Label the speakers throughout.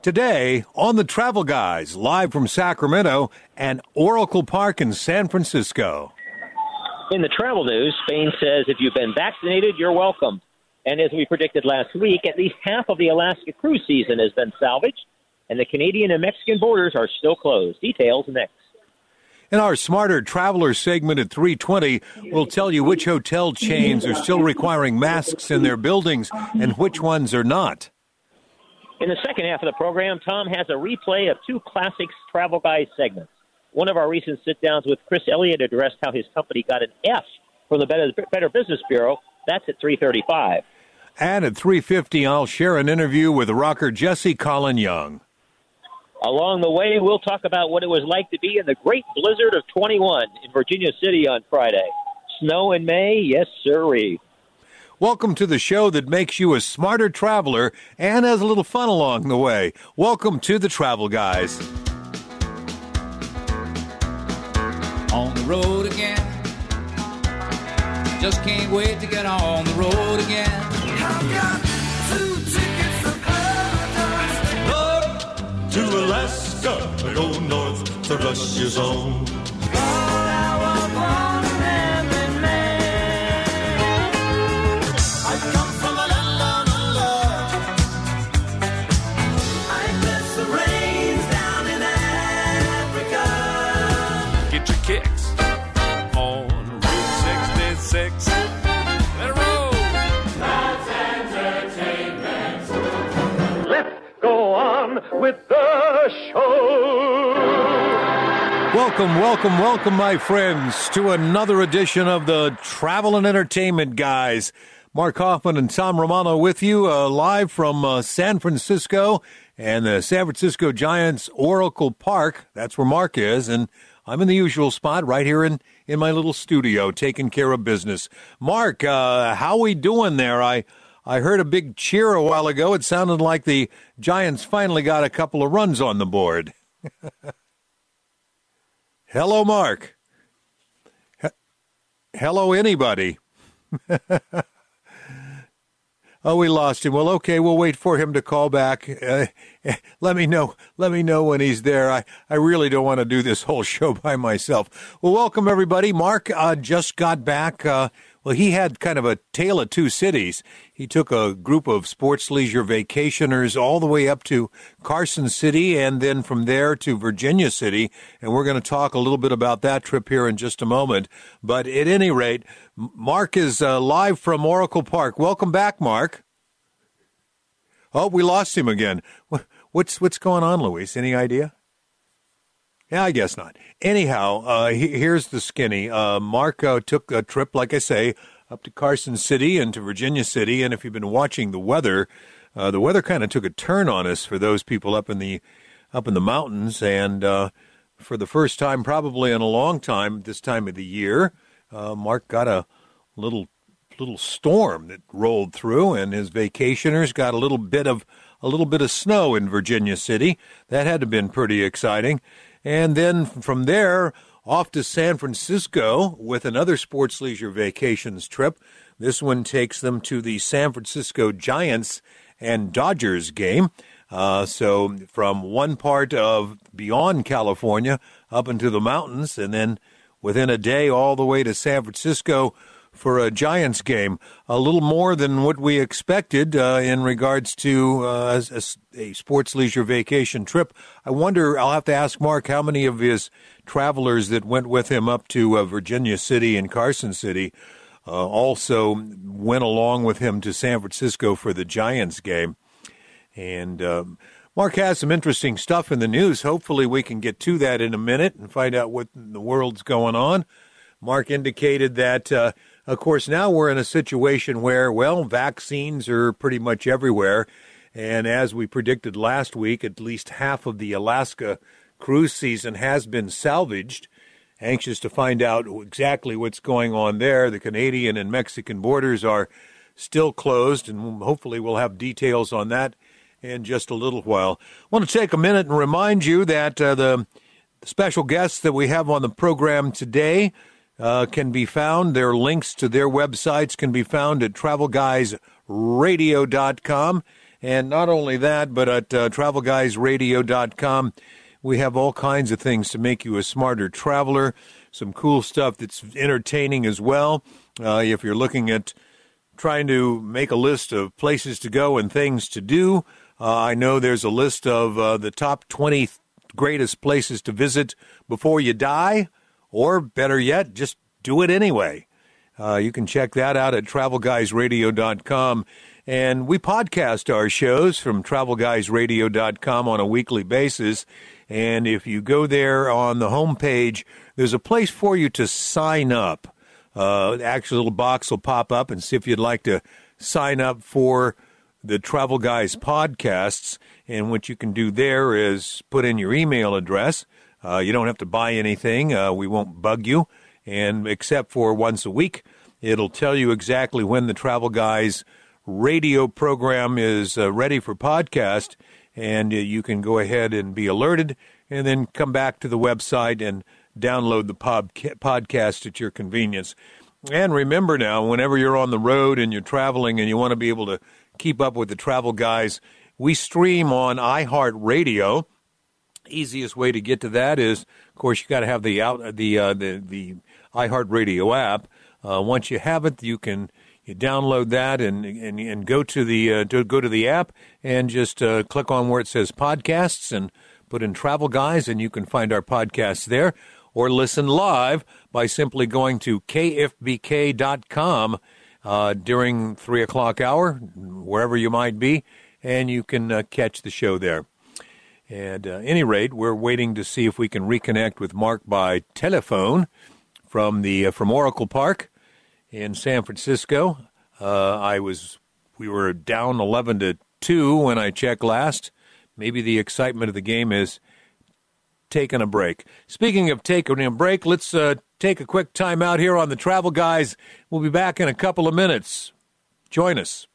Speaker 1: Today on the Travel Guys, live from Sacramento and Oracle Park in San Francisco.
Speaker 2: In the travel news, Spain says if you've been vaccinated, you're welcome. And as we predicted last week, at least half of the Alaska cruise season has been salvaged, and the Canadian and Mexican borders are still closed. Details next.
Speaker 1: In our Smarter Traveler segment at 320, we'll tell you which hotel chains are still requiring masks in their buildings and which ones are not.
Speaker 2: In the second half of the program, Tom has a replay of two classics Travel Guys segments. One of our recent sit downs with Chris Elliott addressed how his company got an F from the Better, Better Business Bureau. That's at 335.
Speaker 1: And at 350, I'll share an interview with rocker Jesse Colin Young.
Speaker 2: Along the way, we'll talk about what it was like to be in the great blizzard of 21 in Virginia City on Friday. Snow in May? Yes, sirree.
Speaker 1: Welcome to the show that makes you a smarter traveler and has a little fun along the way. Welcome to the Travel Guys.
Speaker 3: On the road again. Just can't wait to get on the road again. I've got two tickets to
Speaker 4: paradise. to Alaska, go north to Russia's own.
Speaker 1: Welcome, welcome, welcome, my friends, to another edition of the Travel and Entertainment Guys. Mark Hoffman and Tom Romano with you uh, live from uh, San Francisco and the San Francisco Giants Oracle Park. That's where Mark is, and I'm in the usual spot right here in, in my little studio taking care of business. Mark, uh, how we doing there? I I heard a big cheer a while ago. It sounded like the Giants finally got a couple of runs on the board. Hello, Mark. He- Hello, anybody. oh, we lost him. Well, okay, we'll wait for him to call back. Uh, let me know. Let me know when he's there. I, I really don't want to do this whole show by myself. Well, welcome everybody. Mark uh, just got back. Uh, well, he had kind of a tale of two cities. He took a group of sports leisure vacationers all the way up to Carson City and then from there to Virginia City. And we're going to talk a little bit about that trip here in just a moment. But at any rate, Mark is uh, live from Oracle Park. Welcome back, Mark. Oh, we lost him again. What's what's going on, Luis? Any idea? Yeah, I guess not. Anyhow, uh, he, here's the skinny. Uh, Mark uh, took a trip, like I say, up to Carson City and to Virginia City. And if you've been watching the weather, uh, the weather kind of took a turn on us for those people up in the up in the mountains. And uh, for the first time, probably in a long time, this time of the year, uh, Mark got a little little storm that rolled through, and his vacationers got a little bit of a little bit of snow in Virginia City. That had to have been pretty exciting. And then from there, off to San Francisco with another sports leisure vacations trip. This one takes them to the San Francisco Giants and Dodgers game. Uh, so from one part of beyond California up into the mountains, and then within a day all the way to San Francisco for a Giants game. A little more than what we expected uh, in regards to uh, a, a, sports leisure vacation trip. I wonder, I'll have to ask Mark how many of his travelers that went with him up to uh, Virginia City and Carson City uh, also went along with him to San Francisco for the Giants game. And um, Mark has some interesting stuff in the news. Hopefully, we can get to that in a minute and find out what in the world's going on. Mark indicated that uh, of course, now we're in a situation where, well, vaccines are pretty much everywhere. And as we predicted last week, at least half of the Alaska cruise season has been salvaged. Anxious to find out exactly what's going on there. The Canadian and Mexican borders are still closed, and hopefully we'll have details on that in just a little while. I want to take a minute and remind you that uh, the special guests that we have on the program today uh, can be found. Their links to their websites can be found at travelguysradio.com. And not only that, but at uh, travelguysradio.com, we have all kinds of things to make you a smarter traveler, some cool stuff that's entertaining as well. Uh, if you're looking at trying to make a list of places to go and things to do, uh, I know there's a list of uh, the top 20 greatest places to visit before you die, or better yet, just do it anyway. Uh, you can check that out at travelguysradio.com. And we podcast our shows from travelguysradio.com on a weekly basis. And if you go there on the homepage, there's a place for you to sign up. Uh, actually, a little box will pop up and see if you'd like to sign up for the Travel Guys podcasts. And what you can do there is put in your email address. Uh, you don't have to buy anything. Uh, we won't bug you. And except for once a week, it'll tell you exactly when the Travel Guys radio program is uh, ready for podcast. And uh, you can go ahead and be alerted and then come back to the website and download the pod- podcast at your convenience. And remember now, whenever you're on the road and you're traveling and you want to be able to keep up with the travel guys, we stream on iHeartRadio. Easiest way to get to that is, of course, you got to have the out the uh, the the iHeartRadio app. Uh, once you have it, you can you download that and and, and go to the uh, to go to the app and just uh, click on where it says podcasts and put in Travel Guys, and you can find our podcasts there or listen live by simply going to kfbk.com uh, during 3 o'clock hour, wherever you might be, and you can uh, catch the show there. And uh, any rate, we're waiting to see if we can reconnect with Mark by telephone from the uh, from Oracle Park in San Francisco. Uh, I was we were down 11 to 2 when I checked last. Maybe the excitement of the game is taking a break. Speaking of taking a break, let's uh, take a quick time out here on the Travel Guys. We'll be back in a couple of minutes. Join us.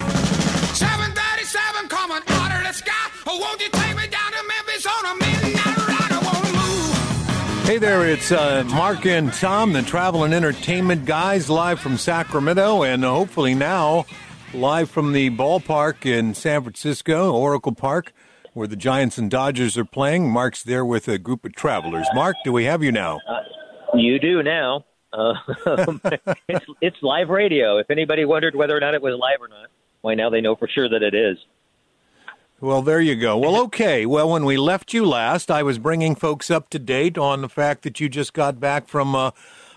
Speaker 3: 737 coming out of the sky. Oh, won't you take
Speaker 1: Hey there, it's uh, Mark and Tom, the travel and entertainment guys, live from Sacramento, and hopefully now live from the ballpark in San Francisco, Oracle Park, where the Giants and Dodgers are playing. Mark's there with a group of travelers. Mark, do we have you now?
Speaker 2: You do now. Uh, it's, it's live radio. If anybody wondered whether or not it was live or not, why now they know for sure that it is.
Speaker 1: Well, there you go. Well, okay. Well, when we left you last, I was bringing folks up to date on the fact that you just got back from uh,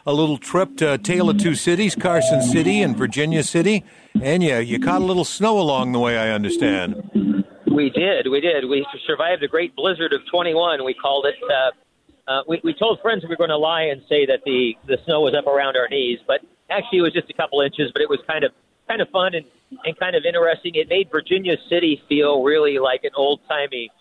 Speaker 1: a little trip to Tale of Two Cities, Carson City and Virginia City, and yeah, you caught a little snow along the way. I understand.
Speaker 2: We did. We did. We survived a great blizzard of 21. We called it. Uh, uh, we, we told friends we were going to lie and say that the the snow was up around our knees, but actually it was just a couple inches. But it was kind of kind of fun and and kind of interesting. It made Virginia City feel really like an old timey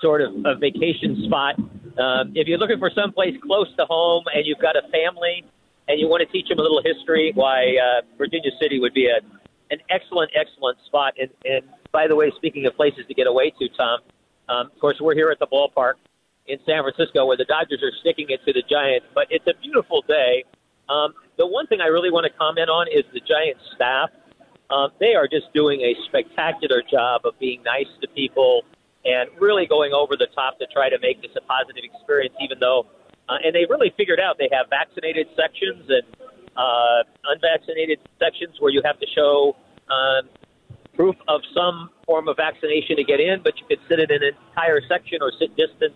Speaker 2: sort of a vacation spot. Um, if you're looking for someplace close to home and you've got a family and you want to teach them a little history, why uh, Virginia City would be a an excellent, excellent spot. And, and by the way, speaking of places to get away to, Tom, um, of course, we're here at the ballpark in San Francisco where the Dodgers are sticking it to the Giants, but it's a beautiful day. Um, the one thing I really want to comment on is the Giants staff. Um, they are just doing a spectacular job of being nice to people and really going over the top to try to make this a positive experience, even though, uh, and they really figured out they have vaccinated sections and uh, unvaccinated sections where you have to show um, proof of some form of vaccination to get in, but you could sit in an entire section or sit distance.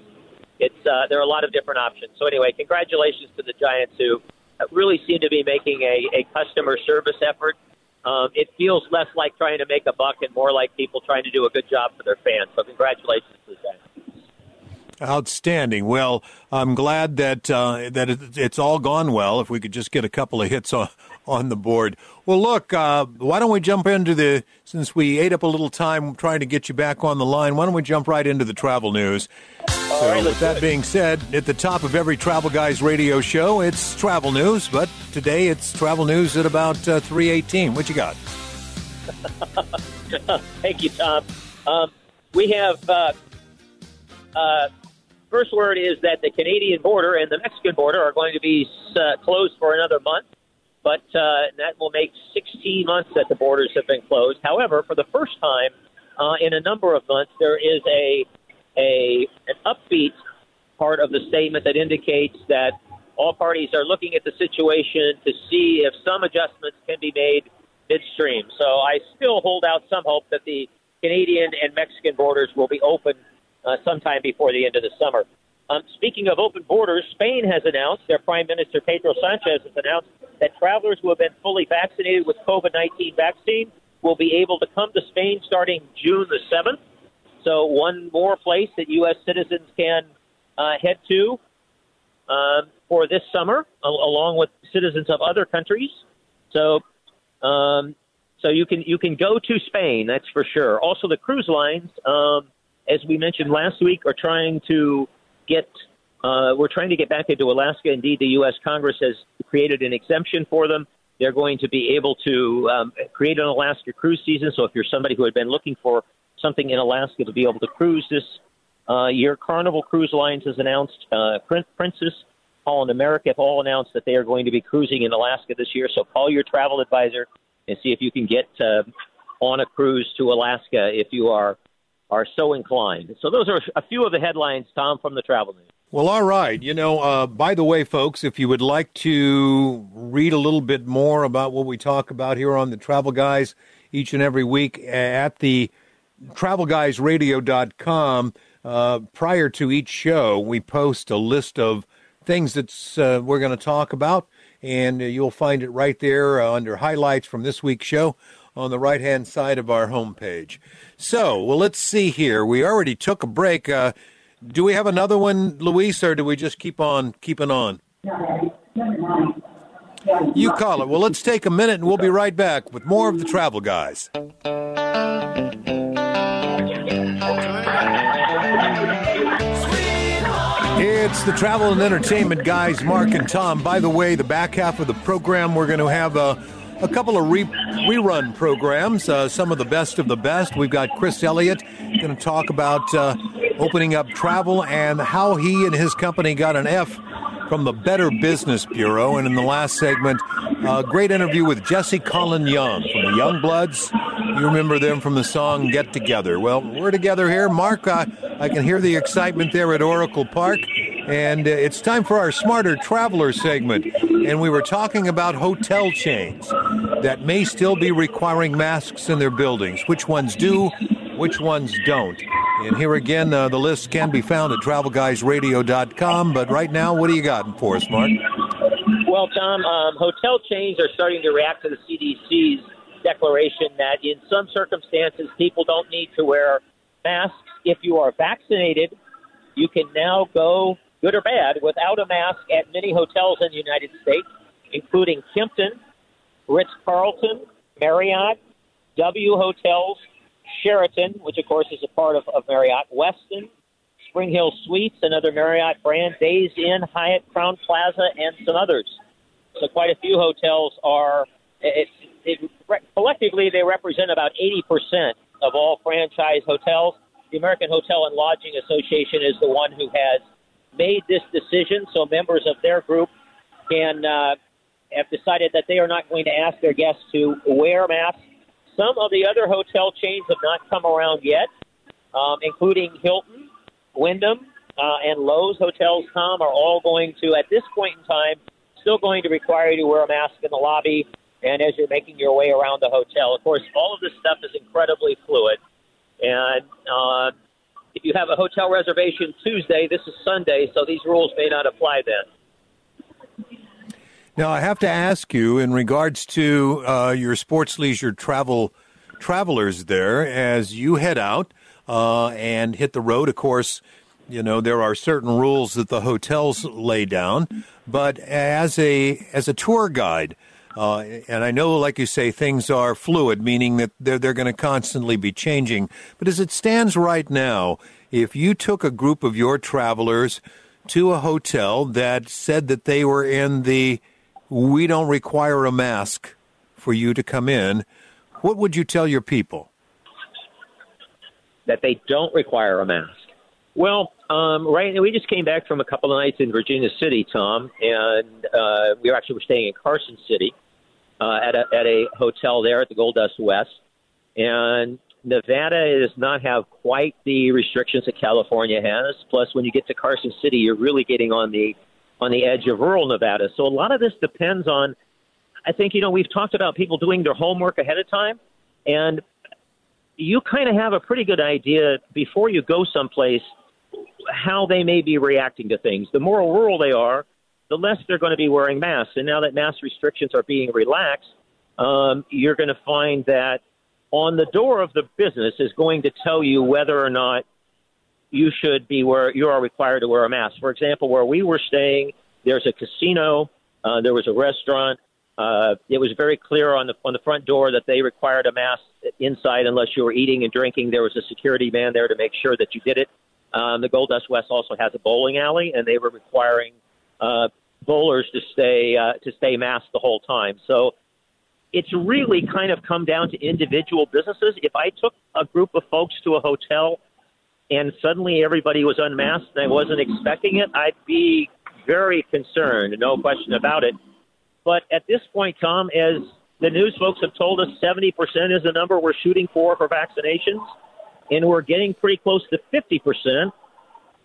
Speaker 2: It's uh, there are a lot of different options. So anyway, congratulations to the Giants who really seem to be making a, a customer service effort. Um, it feels less like trying to make a buck and more like people trying to do a good job for their fans. So congratulations to the Giants.
Speaker 1: Outstanding. Well, I'm glad that uh, that it's all gone well. If we could just get a couple of hits on on the board. Well, look, uh, why don't we jump into the since we ate up a little time trying to get you back on the line? Why don't we jump right into the travel news? So,
Speaker 2: right,
Speaker 1: with that being said, at the top of every Travel Guys radio show, it's travel news. But today, it's travel news at about uh, three eighteen. What you got?
Speaker 2: Thank you, Tom. Um, we have uh, uh, first word is that the Canadian border and the Mexican border are going to be uh, closed for another month, but uh, that will make 16 months that the borders have been closed. However, for the first time, uh, in a number of months, there is a a an upbeat part of the statement that indicates that all parties are looking at the situation to see if some adjustments can be made midstream. So I still hold out some hope that the Canadian and Mexican borders will be open uh, sometime before the end of the summer. Um, speaking of open borders, Spain has announced, their Prime Minister Pedro Sanchez has announced that travelers who have been fully vaccinated with COVID 19 vaccine will be able to come to Spain starting June the 7th. So, one more place that U.S. citizens can uh, head to um, for this summer, al- along with citizens of other countries. So, um, so you can you can go to Spain, that's for sure. Also, the cruise lines, um, as we mentioned last week, are trying to get. Uh, we're trying to get back into Alaska. Indeed, the U.S. Congress has created an exemption for them. They're going to be able to um, create an Alaska cruise season. So, if you're somebody who had been looking for something in Alaska to be able to cruise this uh, year, Carnival Cruise Lines has announced uh, Prin- Princess, Holland America have all announced that they are going to be cruising in Alaska this year. So, call your travel advisor and see if you can get uh, on a cruise to Alaska if you are are so inclined. So those are a few of the headlines, Tom, from the travel news.
Speaker 1: Well, all right. You know, uh, by the way, folks, if you would like to read a little bit more about what we talk about here on the Travel Guys each and every week at the travelguysradio.com, uh, prior to each show, we post a list of things that uh, we're going to talk about, and uh, you'll find it right there uh, under highlights from this week's show on the right hand side of our homepage. So, well, let's see here. We already took a break. Uh, do we have another one, Luis, or do we just keep on keeping on? You call it. Well, let's take a minute and we'll be right back with more of the Travel Guys. It's the travel and entertainment guys, Mark and Tom. By the way, the back half of the program, we're going to have a, a couple of re- rerun programs, uh, some of the best of the best. We've got Chris Elliott going to talk about uh, opening up travel and how he and his company got an F from the Better Business Bureau. And in the last segment, a great interview with Jesse Colin Young from the Youngbloods. You remember them from the song Get Together. Well, we're together here. Mark, uh, I can hear the excitement there at Oracle Park. And uh, it's time for our Smarter Traveler segment. And we were talking about hotel chains that may still be requiring masks in their buildings. Which ones do, which ones don't. And here again, uh, the list can be found at travelguysradio.com. But right now, what do you got for us, Mark?
Speaker 2: Well, Tom, um, hotel chains are starting to react to the CDC's declaration that in some circumstances people don't need to wear masks. If you are vaccinated, you can now go, good or bad, without a mask at many hotels in the United States, including Kimpton, Ritz Carlton, Marriott, W Hotels, Sheraton, which of course is a part of, of Marriott, Westin, Spring Hill Suites, another Marriott brand, Days Inn, Hyatt, Crowne Plaza, and some others. So quite a few hotels are. It, it, collectively, they represent about 80% of all franchise hotels. The American Hotel and Lodging Association is the one who has made this decision, so members of their group can uh, have decided that they are not going to ask their guests to wear masks. Some of the other hotel chains have not come around yet, um, including Hilton, Wyndham, uh, and Loews hotels. Tom are all going to, at this point in time, still going to require you to wear a mask in the lobby and as you're making your way around the hotel. Of course, all of this stuff is incredibly fluid. And uh, if you have a hotel reservation Tuesday, this is Sunday, so these rules may not apply then.
Speaker 1: Now, I have to ask you in regards to uh, your sports leisure travel travelers there as you head out uh, and hit the road. Of course, you know there are certain rules that the hotels lay down, but as a as a tour guide. Uh, and I know, like you say, things are fluid, meaning that they're, they're going to constantly be changing. But as it stands right now, if you took a group of your travelers to a hotel that said that they were in the we don't require a mask for you to come in, what would you tell your people?
Speaker 2: That they don't require a mask. Well, um, right. We just came back from a couple of nights in Virginia City, Tom, and uh, we actually were staying in Carson City uh, at a at a hotel there at the Gold Dust West, and Nevada does not have quite the restrictions that California has. Plus, when you get to Carson City, you're really getting on the on the edge of rural Nevada. So a lot of this depends on. I think you know we've talked about people doing their homework ahead of time, and you kind of have a pretty good idea before you go someplace how they may be reacting to things. The more rural they are, the less they're going to be wearing masks. And now that mask restrictions are being relaxed, um, you're going to find that on the door of the business is going to tell you whether or not you should be where you are required to wear a mask. For example, where we were staying, there's a casino, uh, there was a restaurant. Uh, it was very clear on the on the front door that they required a mask inside unless you were eating and drinking. There was a security man there to make sure that you did it. Um, the Gold Dust West also has a bowling alley, and they were requiring uh, bowlers to stay uh, to stay masked the whole time. So it's really kind of come down to individual businesses. If I took a group of folks to a hotel and suddenly everybody was unmasked and I wasn't expecting it, I'd be very concerned, no question about it. But at this point, Tom, as the news folks have told us, 70% is the number we're shooting for for vaccinations, and we're getting pretty close to 50%.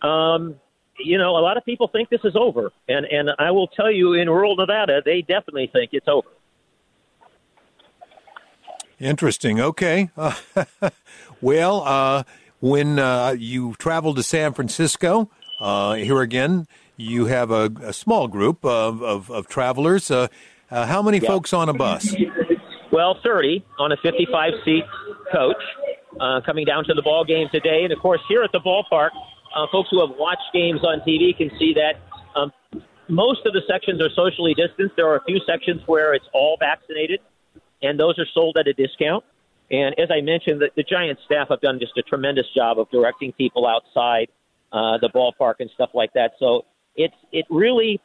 Speaker 2: Um, you know, a lot of people think this is over, and and I will tell you, in rural Nevada, they definitely think it's over.
Speaker 1: Interesting. Okay. Uh, well, uh, when uh, you travel to San Francisco, uh, here again, you have a, a small group of, of, of travelers. Uh, uh, how many folks on a bus?
Speaker 2: Well, 30 on a 55 seat coach coming down to the ball game today. And of course, here at the ballpark, folks who have watched games on TV can see that um, most of the sections are socially distanced. There are a few sections where it's all vaccinated and those are sold at a discount. And as I mentioned, the, the Giants staff have done just a tremendous job of directing people outside uh, the ballpark and stuff like that. So it's it really,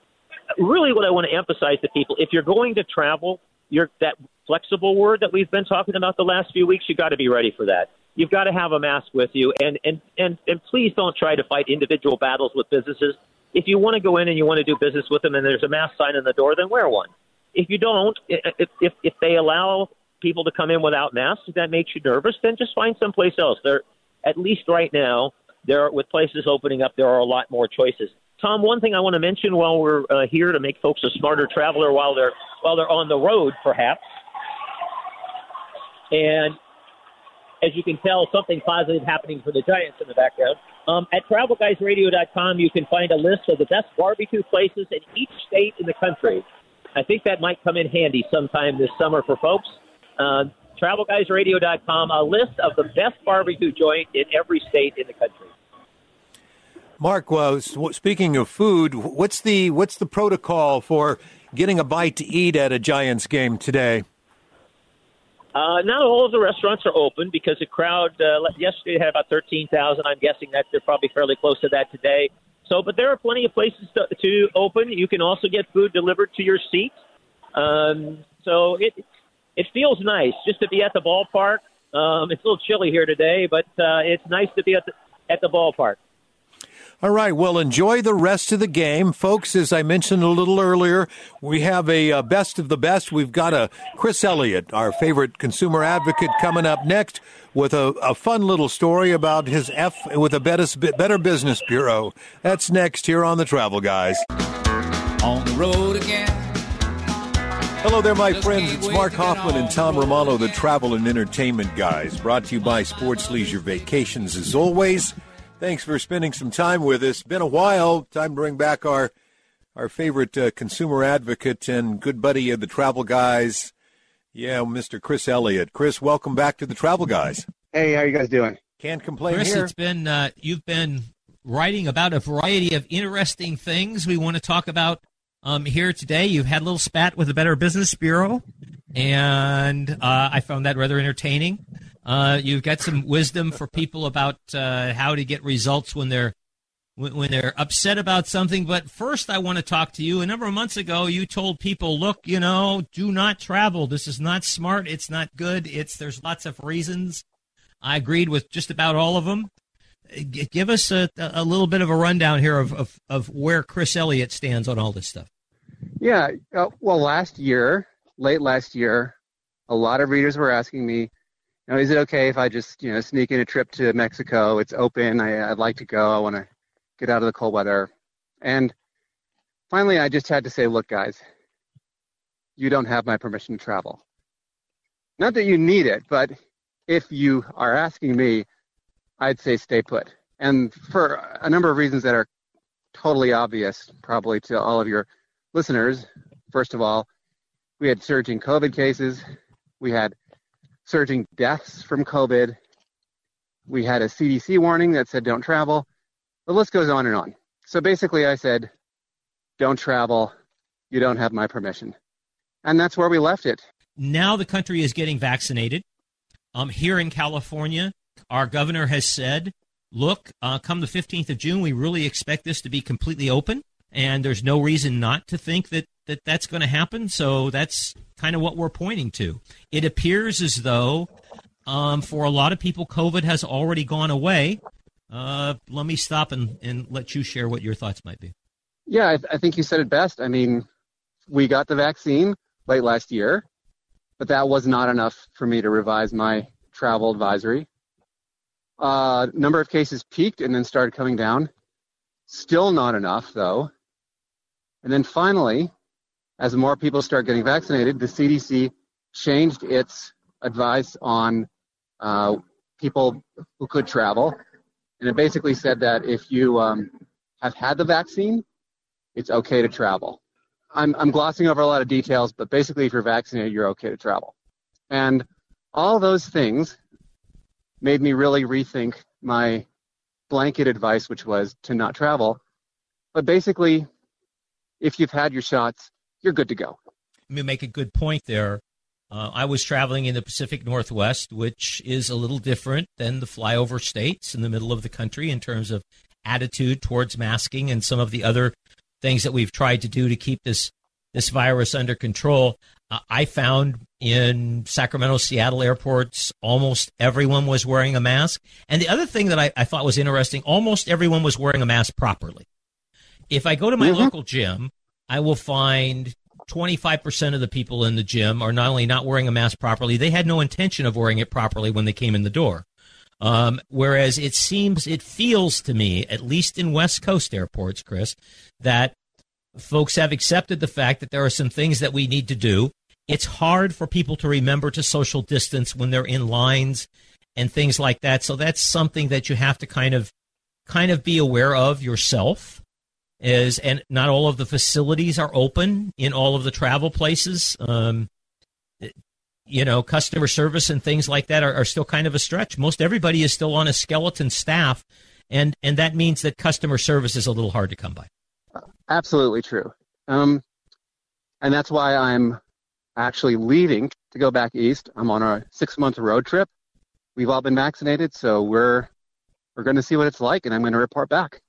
Speaker 2: really what I want to emphasize to people: if you're going to travel, you're that flexible word that we've been talking about the last few weeks. You got to be ready for that. You've got to have a mask with you, and and and and please don't try to fight individual battles with businesses. If you want to go in and you want to do business with them, and there's a mask sign in the door, then wear one. If you don't, if, if, if they allow people to come in without masks, if that makes you nervous, then just find someplace else. There, at least right now, there with places opening up, there are a lot more choices. Tom, one thing I want to mention while we're uh, here to make folks a smarter traveler while they're while they're on the road, perhaps. And as you can tell, something positive happening for the Giants in the background. Um, at TravelGuysRadio.com, you can find a list of the best barbecue places in each state in the country. I think that might come in handy sometime this summer for folks. Uh, TravelGuysRadio.com, a list of the best barbecue joint in every state in the country.
Speaker 1: Mark, well, speaking of food, what's the what's the protocol for getting a bite to eat at a Giants game today?
Speaker 2: Uh, not all of the restaurants are open because the crowd uh, yesterday had about thirteen thousand. I'm guessing that they're probably fairly close to that today. So, but there are plenty of places to, to open. You can also get food delivered to your seat. Um, so it it feels nice just to be at the ballpark. Um, it's a little chilly here today, but uh, it's nice to be at the at the ballpark.
Speaker 1: All right. Well, enjoy the rest of the game, folks. As I mentioned a little earlier, we have a uh, best of the best. We've got a Chris Elliott, our favorite consumer advocate, coming up next with a, a fun little story about his F with a better, better Business Bureau. That's next here on the Travel Guys.
Speaker 3: On the road again.
Speaker 1: Hello there, my friends. It's Mark Hoffman and Tom Romano, the Travel and Entertainment Guys, brought to you by Sports Leisure Vacations, as always. Thanks for spending some time with us. Been a while. Time to bring back our our favorite uh, consumer advocate and good buddy of the Travel Guys. Yeah, Mr. Chris Elliott. Chris, welcome back to the Travel Guys.
Speaker 5: Hey, how you guys doing?
Speaker 1: Can't complain
Speaker 6: Chris,
Speaker 1: here.
Speaker 6: it's been uh, you've been writing about a variety of interesting things we want to talk about um, here today. You've had a little spat with the Better Business Bureau, and uh, I found that rather entertaining. Uh, you've got some wisdom for people about uh, how to get results when they're when they're upset about something. But first, I want to talk to you. A number of months ago, you told people, "Look, you know, do not travel. This is not smart. It's not good. It's there's lots of reasons." I agreed with just about all of them. Give us a, a little bit of a rundown here of, of, of where Chris Elliott stands on all this stuff.
Speaker 5: Yeah. Uh, well, last year, late last year, a lot of readers were asking me, know, is it okay if I just, you know, sneak in a trip to Mexico? It's open. I, I'd like to go. I want to get out of the cold weather. And finally, I just had to say, look, guys, you don't have my permission to travel. Not that you need it, but if you are asking me, I'd say stay put. And for a number of reasons that are totally obvious, probably to all of your listeners. First of all, we had surging COVID cases. We had surging deaths from COVID. We had a CDC warning that said don't travel. The list goes on and on. So basically, I said, don't travel. You don't have my permission. And that's where we left it.
Speaker 6: Now the country is getting vaccinated. Um, here in California, our governor has said, look, uh, come the 15th of June, we really expect this to be completely open. And there's no reason not to think that, that that's going to happen. So that's kind of what we're pointing to. It appears as though um, for a lot of people, COVID has already gone away. Uh, let me stop and, and let you share what your thoughts might be.
Speaker 5: Yeah, I, I think you said it best. I mean, we got the vaccine late last year, but that was not enough for me to revise my travel advisory. Uh, number of cases peaked and then started coming down. Still not enough, though. And then finally, as more people start getting vaccinated, the CDC changed its advice on uh, people who could travel. And it basically said that if you um, have had the vaccine, it's okay to travel. I'm, I'm glossing over a lot of details, but basically, if you're vaccinated, you're okay to travel. And all those things made me really rethink my blanket advice, which was to not travel. But basically, if you've had your shots, you're good to go.
Speaker 6: You make a good point there. Uh, I was traveling in the Pacific Northwest, which is a little different than the flyover states in the middle of the country in terms of attitude towards masking and some of the other things that we've tried to do to keep this this virus under control. Uh, I found in Sacramento, Seattle airports, almost everyone was wearing a mask. And the other thing that I, I thought was interesting, almost everyone was wearing a mask properly. If I go to my
Speaker 5: Mhm.
Speaker 6: local gym, I will find 25% of the people in the gym are not only not wearing a mask properly, they had no intention of wearing it properly when they came in the door. Um, whereas it seems, it feels to me, at least in West Coast airports, Chris, that folks have accepted the fact that there are some things that we need to do. It's hard for people to remember to social distance when they're in lines and things like that. So that's something that you have to kind of kind of be aware of yourself. Is and not all of the facilities are open in all of the travel places. Um, you know, customer service and things like that are, are still kind of a stretch. Most everybody is still on a skeleton staff, and and that means that customer service is a little hard to come by.
Speaker 5: Absolutely true. Um, and that's why I'm actually leaving to go back east. I'm on a six month road trip. We've all been vaccinated, so we're we're going to see what it's like, and I'm going to report back.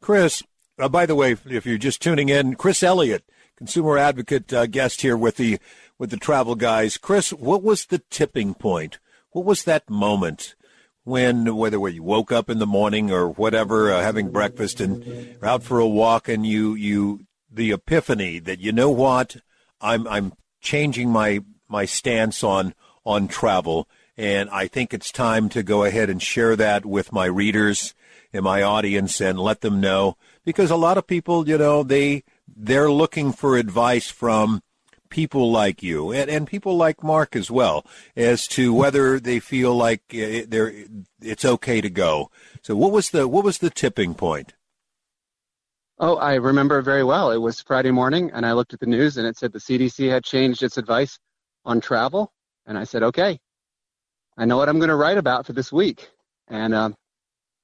Speaker 1: Chris, uh, by the way, if you're just tuning in, Chris Elliott, consumer advocate uh, guest here with the with the travel guys. Chris, what was the tipping point? What was that moment when, whether you woke up in the morning or whatever, uh, having breakfast and out for a walk, and you you the epiphany that you know what, I'm I'm changing my my stance on on travel, and I think it's time to go ahead and share that with my readers and my audience and let them know because a lot of people, you know, they they're looking for advice from people like you and, and people like Mark as well as to whether they feel like uh, they're it's okay to go. So what was the what was the tipping point?
Speaker 5: Oh, I remember very well. It was Friday morning, and I looked at the news, and it said the CDC had changed its advice on travel, and I said, okay, I know what I'm going to write about for this week, and um,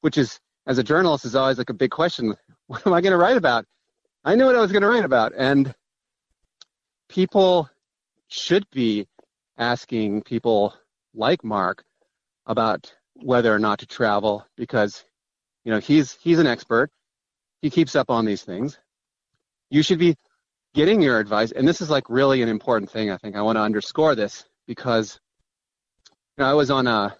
Speaker 5: which is, as a journalist, is always like a big question. What am I going to write about? I knew what I was going to write about, and people should be asking people like Mark about whether or not to travel because, you know, he's he's an expert he keeps up on these things. You should be getting your advice, and this is like really an important thing. I think I want to underscore this because you know, I was on a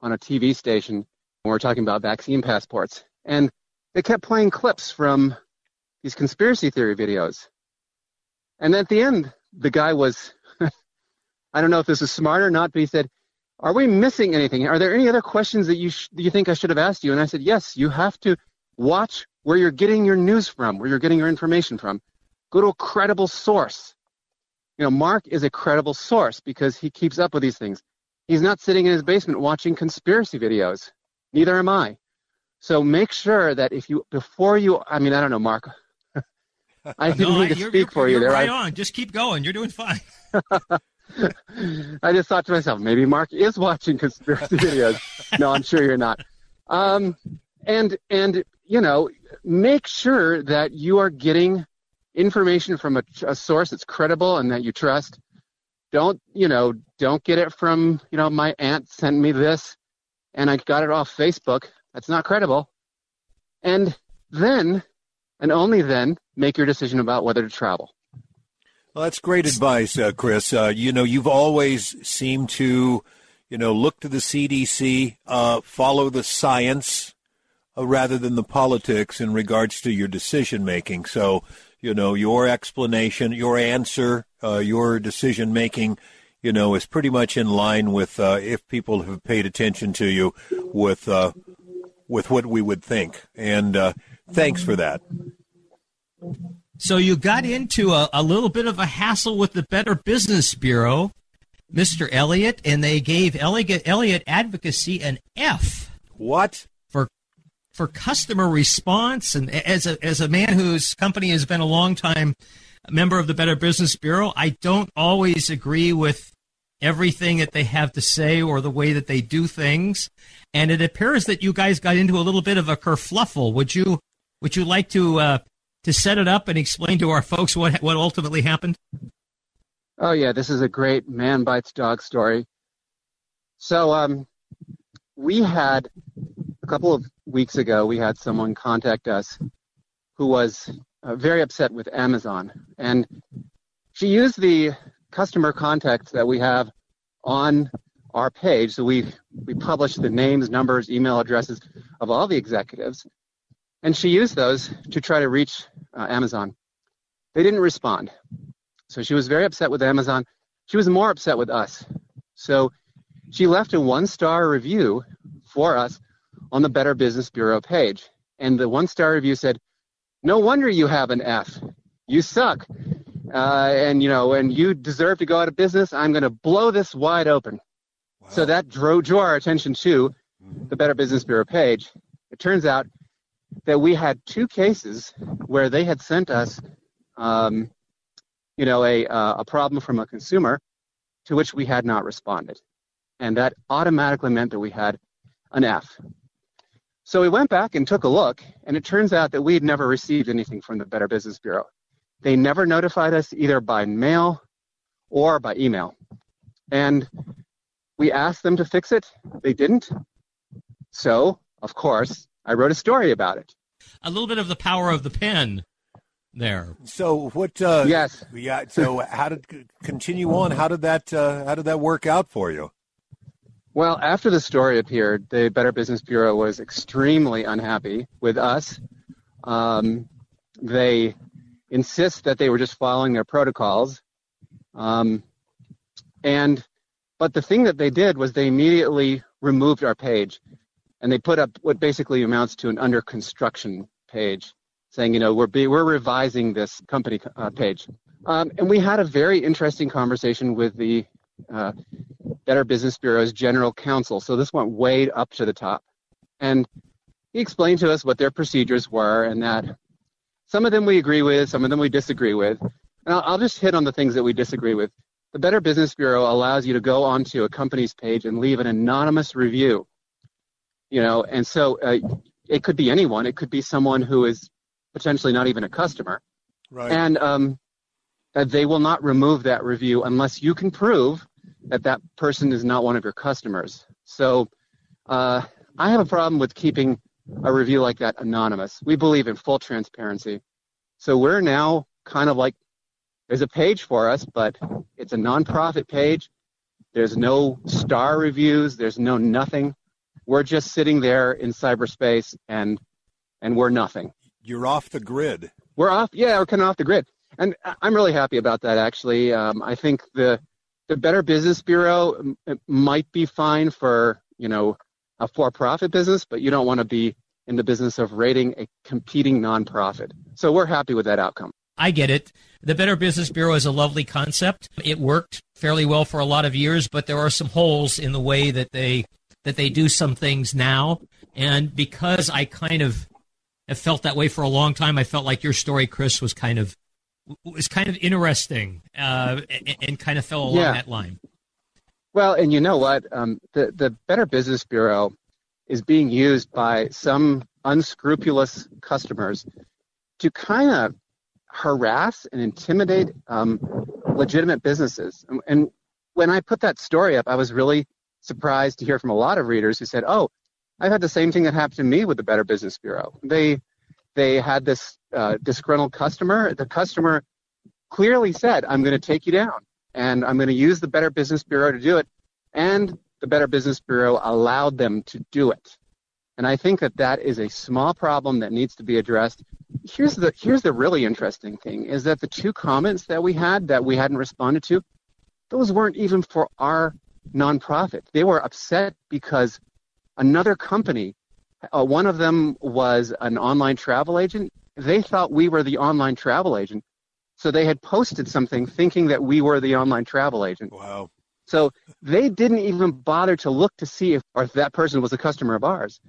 Speaker 5: on a TV station when we were talking about vaccine passports, and they kept playing clips from these conspiracy theory videos. And at the end, the guy was I don't know if this is smart or not, but he said, are we missing anything? Are there any other questions that you sh- you think I should have asked you? And I said, yes. You have to watch where you're getting your news from, where you're getting your information from. Go to a credible source. You know, Mark is a credible source because he keeps up with these things. He's not sitting in his basement watching conspiracy videos. Neither am I. So make sure that if you before you, I mean, I don't know, Mark. I didn't
Speaker 6: No,
Speaker 5: mean to
Speaker 6: you're,
Speaker 5: speak
Speaker 6: you're-
Speaker 5: for you
Speaker 6: you're
Speaker 5: there.
Speaker 6: Right
Speaker 5: I-
Speaker 6: on. Just keep going. You're doing fine.
Speaker 5: I just thought to myself, maybe Mark is watching conspiracy videos. No, I'm sure you're not. Um, and and you know, make sure that you are getting information from a, a source that's credible and that you trust. Don't you know? Don't get it from you know my aunt sent me this, and I got it off Facebook. That's not credible. And then, and only then, make your decision about whether to travel.
Speaker 1: Well, that's great advice, uh, Chris. Uh, you know, you've always seemed to, you know, look to the CDC, uh, follow the science uh, rather than the politics in regards to your decision making. So, you know, your explanation, your answer, uh, your decision making, you know, is pretty much in line with uh, if people have paid attention to you with uh, with what we would think. And uh, thanks for that.
Speaker 6: So you got into a, a little bit of a hassle with the Better Business Bureau, Mr. Elliott, and they gave Elliott, Elliott Advocacy an F
Speaker 1: What?
Speaker 6: for for customer response. And as a as a man whose company has been a long time member of the Better Business Bureau, I don't always agree with everything that they have to say or the way that they do things. And it appears that you guys got into a little bit of a kerfluffle. Would you would you like to uh, to set it up and explain to our folks what what ultimately happened?
Speaker 5: Oh yeah, this is a great man bites dog story. So um, we had a couple of weeks ago, we had someone contact us who was uh, very upset with Amazon, and she used the customer contacts that we have on our page. So we we publish the names, numbers, email addresses of all the executives, and she used those to try to reach uh, Amazon. They didn't respond. So she was very upset with Amazon. She was more upset with us. So she left a one star review for us on the Better Business Bureau page. And the one star review said, No wonder you have an F. You suck. Uh, and, you know, and you deserve to go out of business. I'm going to blow this wide open. So that drew, drew our attention to the Better Business Bureau page. It turns out that we had two cases where they had sent us um, you know, a, uh, a problem from a consumer to which we had not responded. And that automatically meant that we had an F. So we went back and took a look, and it turns out that we had never received anything from the Better Business Bureau. They never notified us either by mail or by email. And we asked them to fix it. They didn't. So, of course, I wrote a story about it.
Speaker 6: A little bit of the power of the pen there.
Speaker 1: So what? Uh,
Speaker 5: Yes.
Speaker 1: Yeah. So how did continue on? How did that? Uh, how did that work out for you?
Speaker 5: Well, after the story appeared, the Better Business Bureau was extremely unhappy with us. Um, they insist that they were just following their protocols. Um, and, but the thing that they did was they immediately removed our page and they put up what basically amounts to an under construction page saying, you know, we're, be, we're revising this company uh, page. Um, and we had a very interesting conversation with the uh, Better Business Bureau's general counsel. So this went way up to the top. And he explained to us what their procedures were and that some of them we agree with, some of them we disagree with. And I'll, I'll just hit on the things that we disagree with. The Better Business Bureau allows you to go onto a company's page and leave an anonymous review. You know, and so uh, it could be anyone. It could be someone who is potentially not even a customer.
Speaker 1: Right.
Speaker 5: And um, that they will not remove that review unless you can prove that that person is not one of your customers. So uh, I have a problem with keeping a review like that anonymous. We believe in full transparency. So we're now kind of like there's a page for us, but it's a nonprofit page. There's no star reviews. There's no nothing. We're just sitting there in cyberspace and and we're nothing.
Speaker 1: You're off the grid.
Speaker 5: We're off. Yeah, we're kind of off the grid, and I'm really happy about that. Actually, um, I think the the Better Business Bureau m- might be fine for you know a for-profit business, but you don't want to be in the business of rating a competing nonprofit. So we're happy with that outcome.
Speaker 6: I get it. The Better Business Bureau is a lovely concept. It worked fairly well for a lot of years, but there are some holes in the way that they that they do some things now. And because I kind of have felt that way for a long time, I felt like your story, Chris, was kind of was kind of interesting uh, and, and, kind of fell along
Speaker 5: Yeah.
Speaker 6: that line.
Speaker 5: Well, and you know what? Um, the the Better Business Bureau is being used by some unscrupulous customers to kind of harass and intimidate um, legitimate businesses. And, and when I put that story up, I was really surprised to hear from a lot of readers who said, "Oh, I've had the same thing that happened to me with the Better Business Bureau." They they had this uh, disgruntled customer. The customer clearly said, "I'm going to take you down." And I'm going to use the Better Business Bureau to do it. And the Better Business Bureau allowed them to do it. And I think that that is a small problem that needs to be addressed. Here's the here's the really interesting thing is that the two comments that we had that we hadn't responded to, those weren't even for our nonprofit. They were upset because another company, uh, one of them was an online travel agent. They thought we were the online travel agent. So they had posted something thinking that we were the online travel agent.
Speaker 1: Wow.
Speaker 5: So they didn't even bother to look to see if, or if that person was a customer of ours.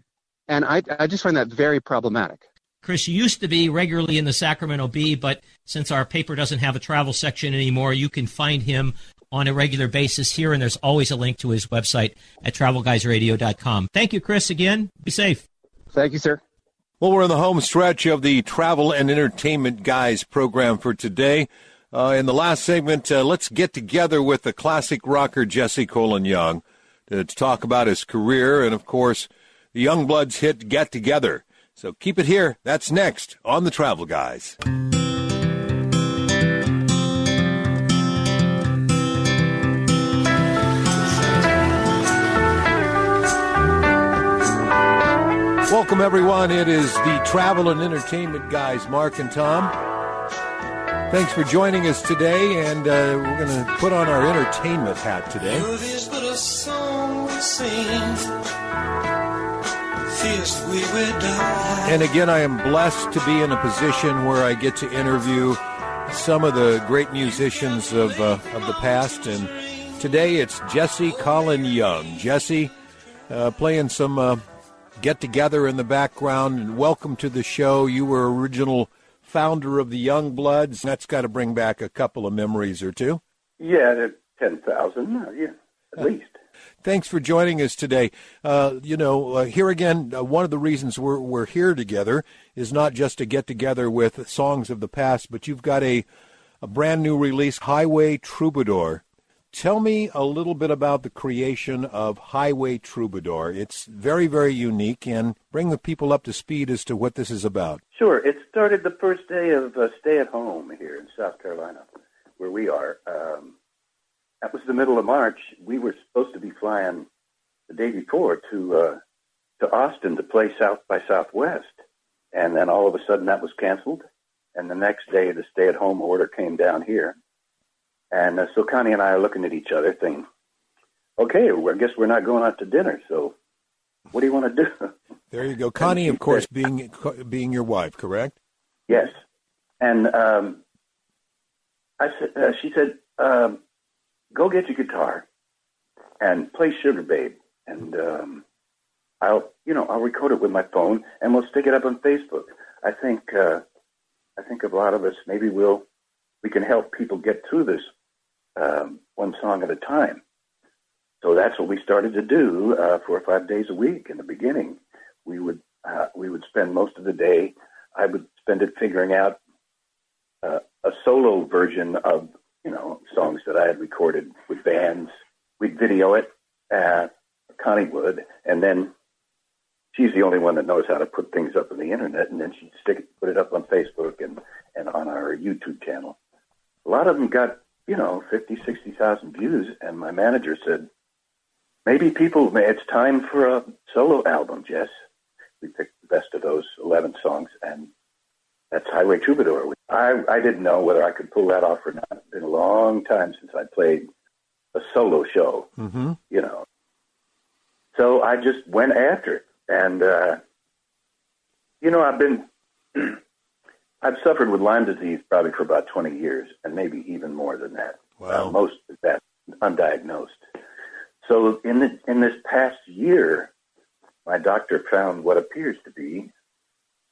Speaker 5: And I, I just find that very problematic.
Speaker 6: Chris, you used to be regularly in the Sacramento Bee, but since our paper doesn't have a travel section anymore, you can find him on a regular basis here, and there's always a link to his website at travelguysradio.com. Thank you, Chris, again. Be safe.
Speaker 5: Thank you, sir.
Speaker 1: Well, we're in the home stretch of the Travel and Entertainment Guys program for today. Uh, in the last segment, uh, let's get together with the classic rocker Jesse Colin Young to, talk about his career and, of course, the Youngbloods hit Get Together. So keep it here. That's next on the Travel Guys. Welcome, everyone. It is the Travel and Entertainment Guys, Mark and Tom. Thanks for joining us today, and uh, we're going to put on our entertainment hat today.
Speaker 4: this little song we sing. We.
Speaker 1: And again, I am blessed to be in a position where I get to interview some of the great musicians of uh, of the past. And today it's Jesse Colin Young. Jesse uh, playing some uh, get together in the background. And welcome to the show. You were original founder of the Youngbloods. That's got to bring back a couple of memories or two.
Speaker 7: Yeah, ten thousand. uh, Yeah, at least.
Speaker 1: Thanks for joining us today. Uh, you know, uh, here again, uh, one of the reasons we're we're here together is not just to get together with songs of the past, but you've got a a brand new release, Highway Troubadour. Tell me a little bit about the creation of Highway Troubadour. It's very, very unique, and bring the people up to speed as to what this is about.
Speaker 7: Sure. It started the first day of uh, stay at home here in South Carolina, where we are. Um, that was the middle of March. We were supposed to be flying the day before to uh, to Austin to play South by Southwest, and then all of a sudden that was canceled. And the next day, the stay at home order came down here, and uh, so Connie and I are looking at each other, thinking, "Okay, well, I guess we're not going out to dinner. So, what do you want to do?"
Speaker 1: There you go, Connie. Of course, being being your wife, correct?
Speaker 7: Yes. And um, I said, uh, she said, um, "Go get your guitar and play Sugar Babe, and um, I'll, you know, I'll record it with my phone, and we'll stick it up on Facebook. I think, uh, I think a lot of us maybe we'll, we can help people get through this um, one song at a time. So that's what we started to do uh, four or five days a week in the beginning. We would uh, we would spend most of the day. I would spend it figuring out uh, a solo version of you know songs that I had recorded with bands. We'd video it. Connie would, and then she's the only one that knows how to put things up on the internet, and then she'd stick it, put it up on Facebook and and on our YouTube channel. A lot of them got you know fifty, sixty thousand views, and my manager said, maybe people, may, it's time for a solo album, Jess. We picked the best of those 11 songs, and that's Highway Troubadour. I, I didn't know whether I could pull that off or not. It's been a long time since I played a solo show,
Speaker 1: Mm-hmm.
Speaker 7: you know. So I just went after it, and uh, you know, I've been I've suffered with Lyme disease probably for about 20 years, and maybe even more than that.
Speaker 1: Wow.
Speaker 7: Uh, most of that undiagnosed. So in the in this past year, my doctor found what appears to be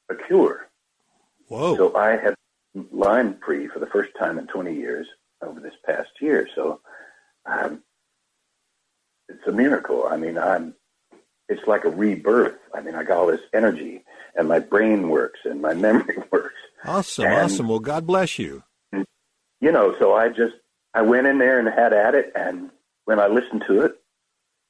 Speaker 7: a cure.
Speaker 1: Whoa.
Speaker 7: So I have Lyme free for the first time in 20 years over this past year. So um, it's a miracle. I mean, I'm. It's like a rebirth. I mean, I got all this energy, and my brain works, and my memory works.
Speaker 1: Awesome.
Speaker 7: and-
Speaker 1: awesome. Well, God bless you.
Speaker 7: You know, so I just I went in there and had at it, and when I listened to it,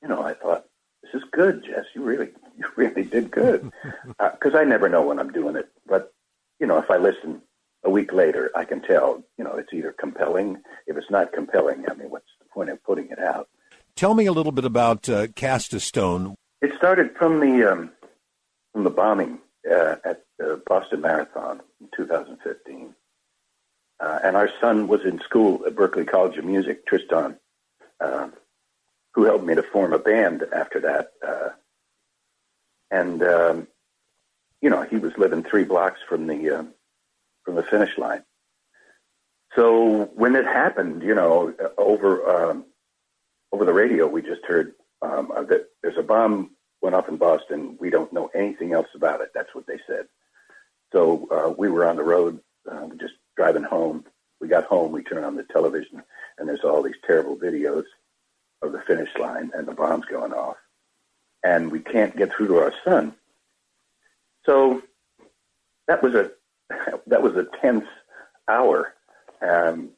Speaker 7: you know, I thought this is good, Jess. You really, you really did good. Because I never know when I'm doing it, but you know, if I listen a week later, I can tell. You know, it's either compelling. If it's not compelling, I mean, what's the point of putting it out?
Speaker 1: Tell me a little bit about uh, Cast a Stone.
Speaker 7: It started from the um, from the bombing uh, at the Boston Marathon in 2015, uh, and our son was in school at Berklee College of Music, Tristan, uh, who helped me to form a band after that, uh, and um, you know he was living three blocks from the uh, from the finish line. So when it happened, you know, over um, over the radio, we just heard um, that there's a bomb went off in Boston. We don't know anything else about it. That's what they said. So uh, we were on the road, uh, just driving home. We got home. We turned on the television, and there's all these terrible videos of the finish line and the bombs going off, and we can't get through to our son. So that was a that was a tense hour, um,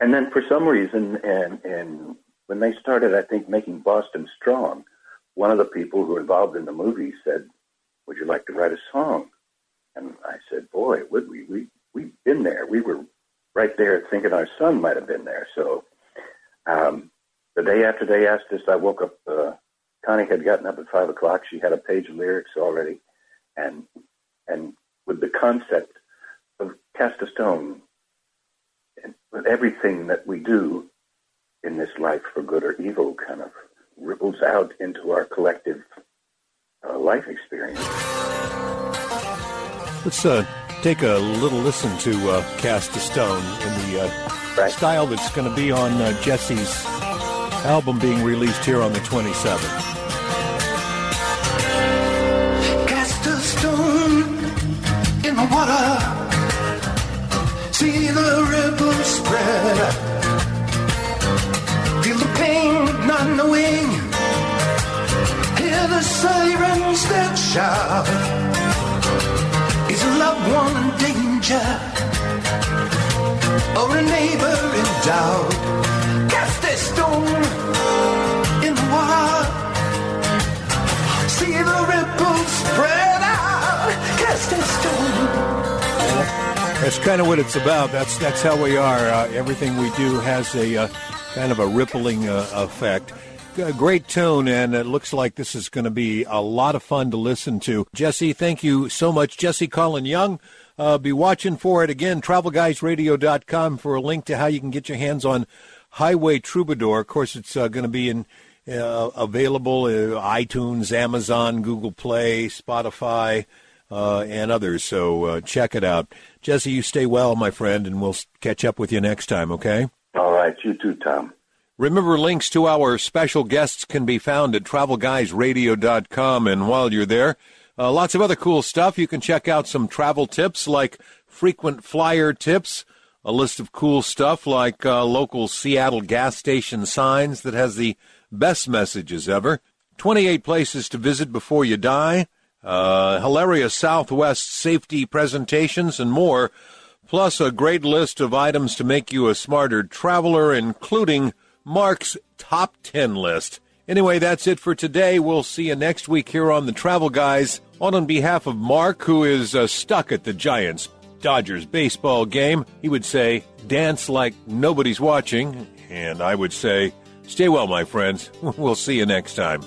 Speaker 7: and then for some reason, and and when they started, I think making Boston strong, one of the people who were involved in the movie said, "Would you like to write a song?" And I said, "Boy, would we? We we've been there. We were right there, thinking our son might have been there." So um, the day after they asked us, I woke up. Uh, Connie had gotten up at five o'clock. She had a page of lyrics already, and and with the concept of cast a stone, and with everything that we do in this life for good or evil, kind of ripples out into our collective uh, life experience.
Speaker 1: Let's uh, take a little listen to uh, Cast a Stone in the uh,
Speaker 7: Right.
Speaker 1: style that's going to be on uh, Jesse's album being released here on the 27th.
Speaker 3: Cast a stone in the water. See the ripples spread. Feel the pain, but not knowing. Hear the sirens that shout. Loved one in danger? Or a neighbor in doubt? Cast stone in the water. See the ripples spread out. Cast stone.
Speaker 1: That's kind of what it's about. That's that's how we are. Uh, everything we do has a uh, kind of a rippling uh, effect. G- great tune, and it looks like this is going to be a lot of fun to listen to. Jesse, thank you so much. Jesse Colin Young, uh, be watching for it again. TravelGuysRadio.com for a link to how you can get your hands on Highway Troubadour. Of course, it's uh, going to be in uh, available uh, iTunes, Amazon, Google Play, Spotify, uh, and others. So uh, check it out. Jesse, you stay well, my friend, and we'll catch up with you next time. Okay.
Speaker 7: All right, you too, Tom.
Speaker 1: Remember, links to our special guests can be found at travelguysradio.com. And while you're there, uh, lots of other cool stuff. You can check out some travel tips like frequent flyer tips, a list of cool stuff like uh, local Seattle gas station signs that has the best messages ever, 28 places to visit before you die, uh, hilarious Southwest safety presentations, and more, plus a great list of items to make you a smarter traveler, including Mark's top 10 list. Anyway, that's it for today. We'll see you next week here on the Travel Guys. On behalf of Mark, who is uh, stuck at the Giants Dodgers baseball game, he would say, dance like nobody's watching. And I would say, stay well, my friends. We'll see you next time.